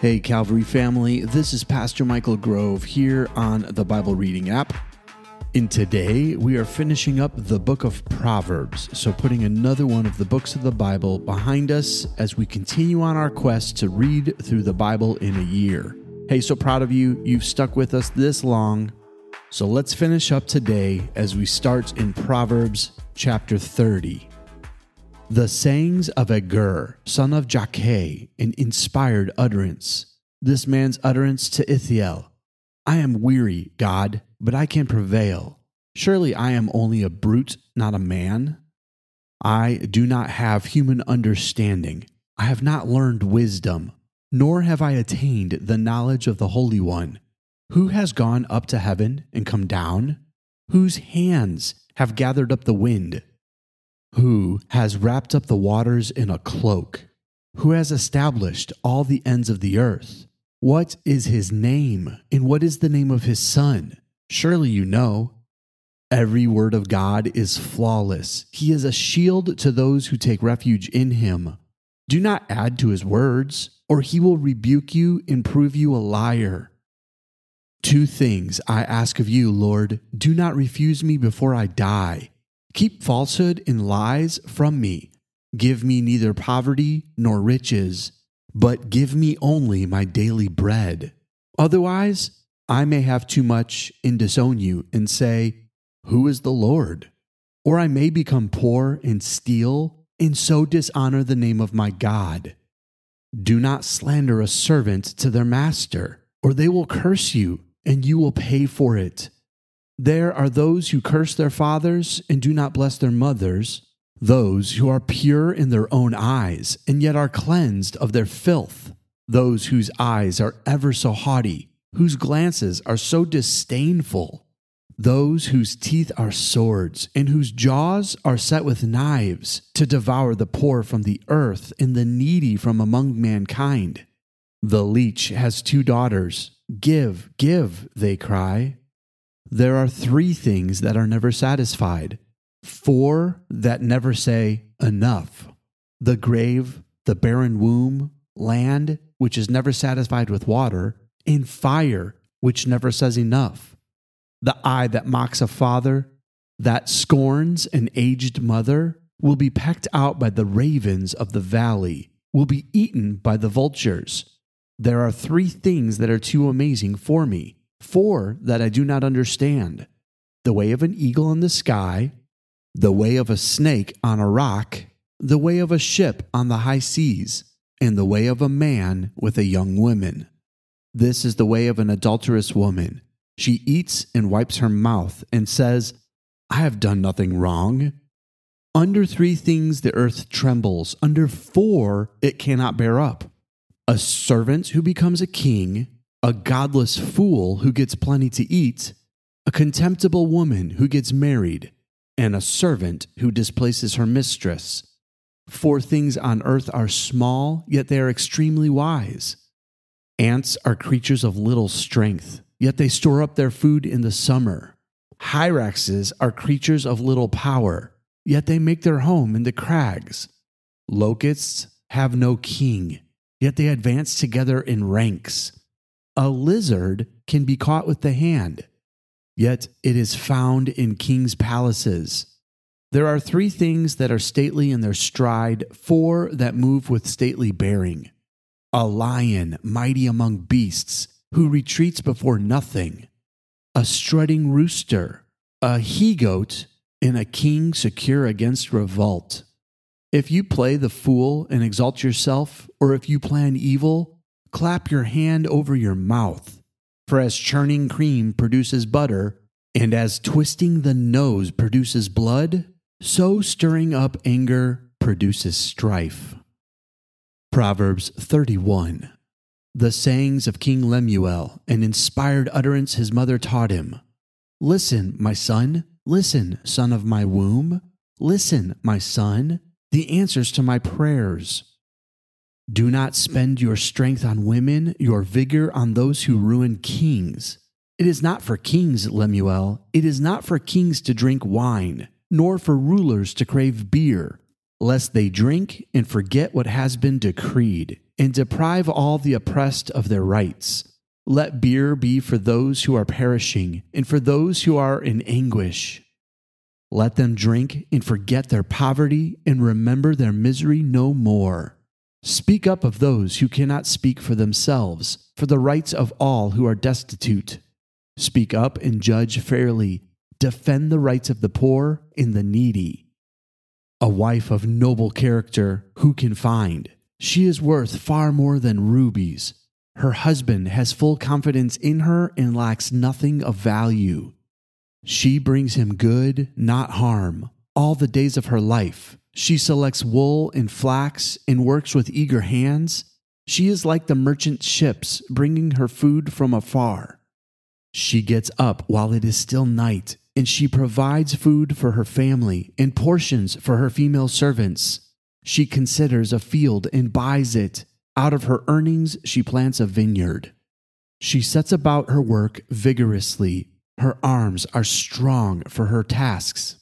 Hey, Calvary family, this is Pastor Michael Grove here on the Bible Reading app. And today we are finishing up the book of Proverbs, so putting another one of the books of the Bible behind us as we continue on our quest to read through the Bible in a year. Hey, so proud of you. You've stuck with us this long. So let's finish up today as we start in Proverbs chapter 30. The sayings of Agur, son of Jakeh, an inspired utterance. This man's utterance to Ithiel I am weary, God, but I can prevail. Surely I am only a brute, not a man. I do not have human understanding. I have not learned wisdom, nor have I attained the knowledge of the Holy One. Who has gone up to heaven and come down? Whose hands have gathered up the wind? Who has wrapped up the waters in a cloak? Who has established all the ends of the earth? What is his name, and what is the name of his son? Surely you know. Every word of God is flawless. He is a shield to those who take refuge in him. Do not add to his words, or he will rebuke you and prove you a liar. Two things I ask of you, Lord. Do not refuse me before I die. Keep falsehood and lies from me. Give me neither poverty nor riches, but give me only my daily bread. Otherwise, I may have too much and disown you and say, Who is the Lord? Or I may become poor and steal and so dishonor the name of my God. Do not slander a servant to their master, or they will curse you, and you will pay for it. There are those who curse their fathers and do not bless their mothers, those who are pure in their own eyes and yet are cleansed of their filth, those whose eyes are ever so haughty, whose glances are so disdainful, those whose teeth are swords and whose jaws are set with knives to devour the poor from the earth and the needy from among mankind. The leech has two daughters. Give, give, they cry. There are three things that are never satisfied, four that never say enough the grave, the barren womb, land, which is never satisfied with water, and fire, which never says enough. The eye that mocks a father, that scorns an aged mother, will be pecked out by the ravens of the valley, will be eaten by the vultures. There are three things that are too amazing for me Four that I do not understand the way of an eagle in the sky, the way of a snake on a rock, the way of a ship on the high seas, and the way of a man with a young woman. This is the way of an adulterous woman. She eats and wipes her mouth and says, I have done nothing wrong. Under three things the earth trembles, under four it cannot bear up a servant who becomes a king, a godless fool who gets plenty to eat, a contemptible woman who gets married, and a servant who displaces her mistress. Four things on earth are small, yet they are extremely wise. Ants are creatures of little strength, yet they store up their food in the summer. Hyraxes are creatures of little power, yet they make their home in the crags. Locusts have no king, yet they advance together in ranks. A lizard can be caught with the hand, yet it is found in kings' palaces. There are three things that are stately in their stride, four that move with stately bearing. A lion, mighty among beasts, who retreats before nothing. A strutting rooster, a he goat, and a king secure against revolt. If you play the fool and exalt yourself, or if you plan evil, clap your hand over your mouth. For as churning cream produces butter, and as twisting the nose produces blood, so stirring up anger produces strife. Proverbs 31. The sayings of King Lemuel, an inspired utterance his mother taught him. Listen, my son, listen, son of my womb. Listen, my son, the answers to my prayers. Do not spend your strength on women, your vigor on those who ruin kings. It is not for kings, Lemuel. It is not for kings to drink wine, nor for rulers to crave beer, lest they drink and forget what has been decreed, and deprive all the oppressed of their rights. Let beer be for those who are perishing and for those who are in anguish. Let them drink and forget their poverty and remember their misery no more. Speak up of those who cannot speak for themselves, for the rights of all who are destitute. Speak up and judge fairly. Defend the rights of the poor and the needy. A wife of noble character, who can find? She is worth far more than rubies. Her husband has full confidence in her and lacks nothing of value. She brings him good, not harm, all the days of her life. She selects wool and flax and works with eager hands. She is like the merchant ships bringing her food from afar. She gets up while it is still night, and she provides food for her family and portions for her female servants. She considers a field and buys it. Out of her earnings, she plants a vineyard. She sets about her work vigorously. Her arms are strong for her tasks.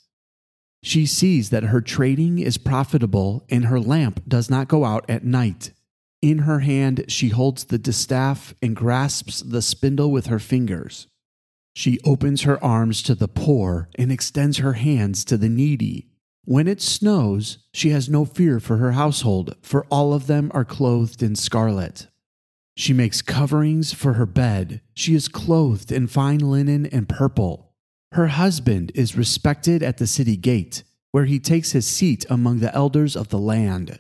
She sees that her trading is profitable and her lamp does not go out at night. In her hand, she holds the distaff and grasps the spindle with her fingers. She opens her arms to the poor and extends her hands to the needy. When it snows, she has no fear for her household, for all of them are clothed in scarlet. She makes coverings for her bed. She is clothed in fine linen and purple. Her husband is respected at the city gate, where he takes his seat among the elders of the land.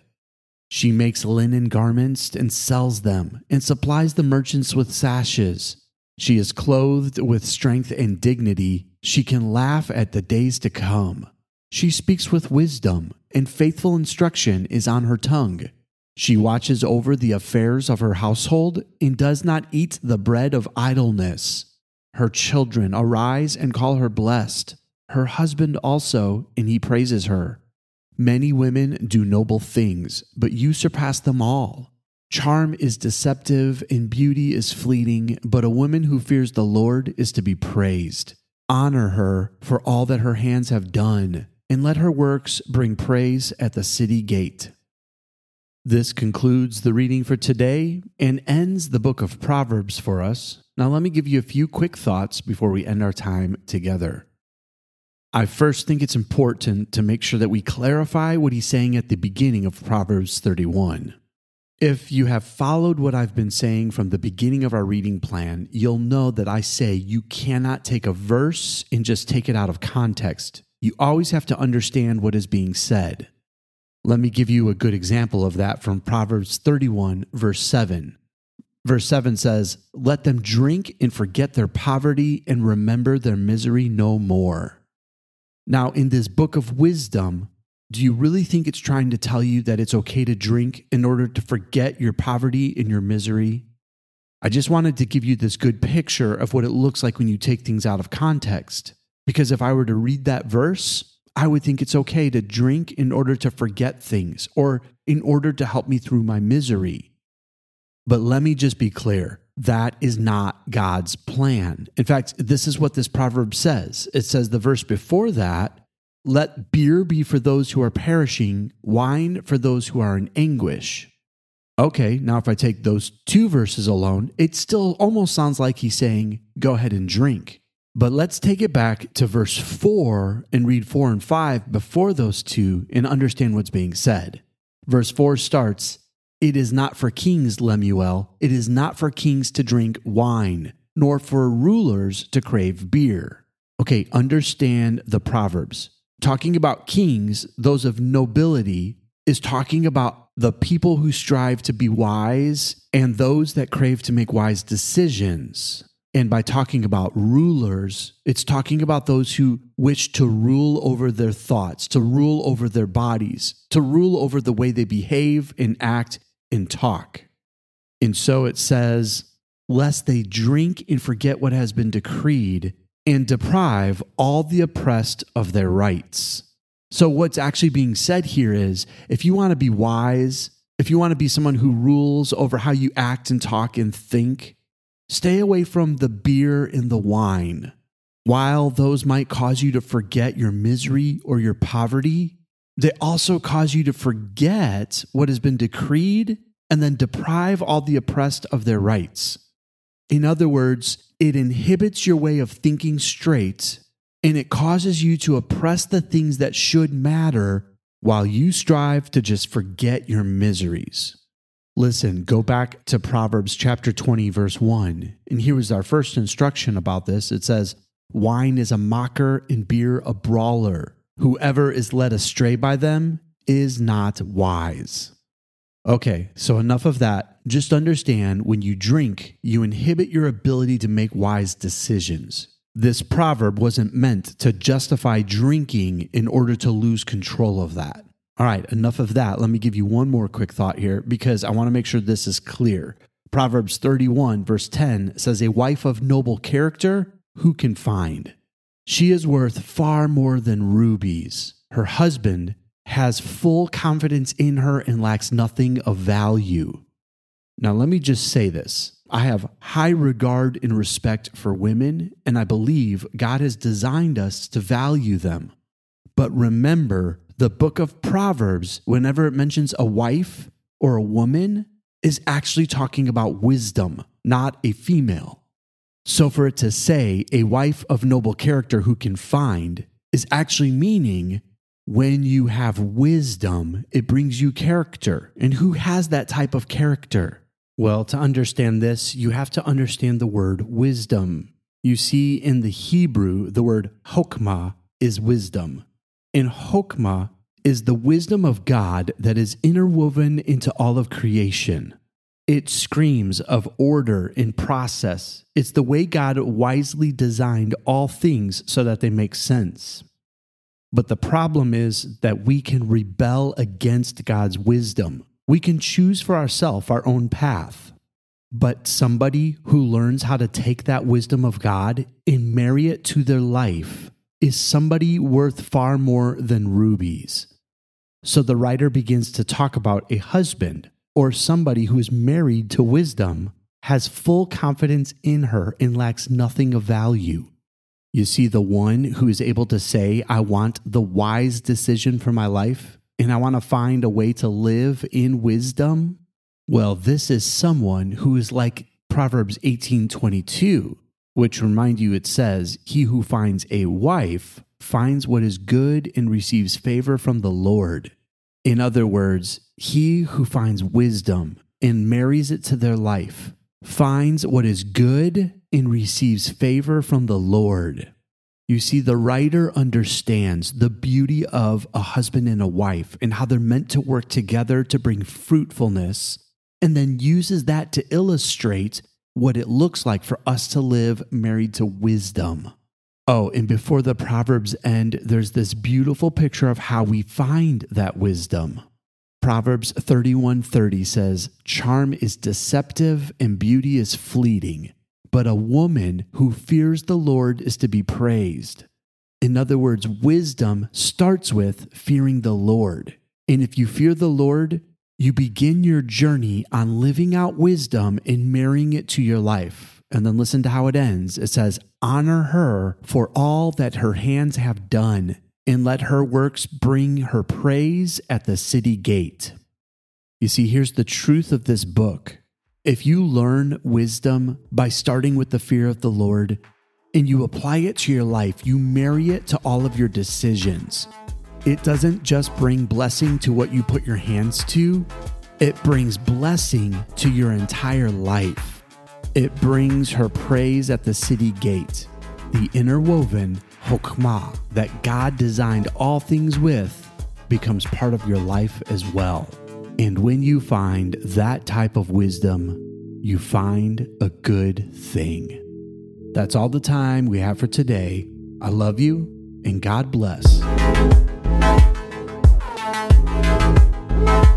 She makes linen garments and sells them, and supplies the merchants with sashes. She is clothed with strength and dignity. She can laugh at the days to come. She speaks with wisdom, and faithful instruction is on her tongue. She watches over the affairs of her household and does not eat the bread of idleness. Her children arise and call her blessed, her husband also, and he praises her. Many women do noble things, but you surpass them all. Charm is deceptive and beauty is fleeting, but a woman who fears the Lord is to be praised. Honor her for all that her hands have done, and let her works bring praise at the city gate. This concludes the reading for today and ends the book of Proverbs for us. Now, let me give you a few quick thoughts before we end our time together. I first think it's important to make sure that we clarify what he's saying at the beginning of Proverbs 31. If you have followed what I've been saying from the beginning of our reading plan, you'll know that I say you cannot take a verse and just take it out of context. You always have to understand what is being said. Let me give you a good example of that from Proverbs 31, verse 7. Verse 7 says, Let them drink and forget their poverty and remember their misery no more. Now, in this book of wisdom, do you really think it's trying to tell you that it's okay to drink in order to forget your poverty and your misery? I just wanted to give you this good picture of what it looks like when you take things out of context. Because if I were to read that verse, I would think it's okay to drink in order to forget things or in order to help me through my misery. But let me just be clear that is not God's plan. In fact, this is what this proverb says it says the verse before that, let beer be for those who are perishing, wine for those who are in anguish. Okay, now if I take those two verses alone, it still almost sounds like he's saying, go ahead and drink. But let's take it back to verse 4 and read 4 and 5 before those two and understand what's being said. Verse 4 starts It is not for kings, Lemuel, it is not for kings to drink wine, nor for rulers to crave beer. Okay, understand the Proverbs. Talking about kings, those of nobility, is talking about the people who strive to be wise and those that crave to make wise decisions. And by talking about rulers, it's talking about those who wish to rule over their thoughts, to rule over their bodies, to rule over the way they behave and act and talk. And so it says, lest they drink and forget what has been decreed and deprive all the oppressed of their rights. So, what's actually being said here is if you want to be wise, if you want to be someone who rules over how you act and talk and think, Stay away from the beer and the wine. While those might cause you to forget your misery or your poverty, they also cause you to forget what has been decreed and then deprive all the oppressed of their rights. In other words, it inhibits your way of thinking straight and it causes you to oppress the things that should matter while you strive to just forget your miseries. Listen, go back to Proverbs chapter 20, verse 1. And here was our first instruction about this. It says, Wine is a mocker and beer a brawler. Whoever is led astray by them is not wise. Okay, so enough of that. Just understand when you drink, you inhibit your ability to make wise decisions. This proverb wasn't meant to justify drinking in order to lose control of that. All right, enough of that. Let me give you one more quick thought here because I want to make sure this is clear. Proverbs 31, verse 10 says, A wife of noble character, who can find? She is worth far more than rubies. Her husband has full confidence in her and lacks nothing of value. Now, let me just say this I have high regard and respect for women, and I believe God has designed us to value them. But remember, the book of Proverbs, whenever it mentions a wife or a woman, is actually talking about wisdom, not a female. So for it to say a wife of noble character who can find is actually meaning when you have wisdom, it brings you character. And who has that type of character? Well, to understand this, you have to understand the word wisdom. You see, in the Hebrew, the word hokmah is wisdom. And hokmah is the wisdom of God that is interwoven into all of creation. It screams of order and process. It's the way God wisely designed all things so that they make sense. But the problem is that we can rebel against God's wisdom. We can choose for ourselves our own path. But somebody who learns how to take that wisdom of God and marry it to their life is somebody worth far more than rubies. So the writer begins to talk about a husband or somebody who is married to wisdom, has full confidence in her, and lacks nothing of value. You see, the one who is able to say, I want the wise decision for my life, and I want to find a way to live in wisdom, well, this is someone who is like Proverbs 18:22, which remind you it says, "He who finds a wife finds what is good and receives favor from the Lord." In other words, he who finds wisdom and marries it to their life finds what is good and receives favor from the Lord. You see, the writer understands the beauty of a husband and a wife and how they're meant to work together to bring fruitfulness, and then uses that to illustrate what it looks like for us to live married to wisdom. Oh, and before the Proverbs end, there's this beautiful picture of how we find that wisdom. Proverbs 31:30 says, "Charm is deceptive and beauty is fleeting, but a woman who fears the Lord is to be praised. In other words, wisdom starts with fearing the Lord. And if you fear the Lord, you begin your journey on living out wisdom and marrying it to your life. And then listen to how it ends. It says, Honor her for all that her hands have done, and let her works bring her praise at the city gate. You see, here's the truth of this book if you learn wisdom by starting with the fear of the Lord and you apply it to your life, you marry it to all of your decisions. It doesn't just bring blessing to what you put your hands to, it brings blessing to your entire life. It brings her praise at the city gate, the interwoven hokmah that God designed all things with becomes part of your life as well. And when you find that type of wisdom, you find a good thing. That's all the time we have for today. I love you and God bless. Thank you.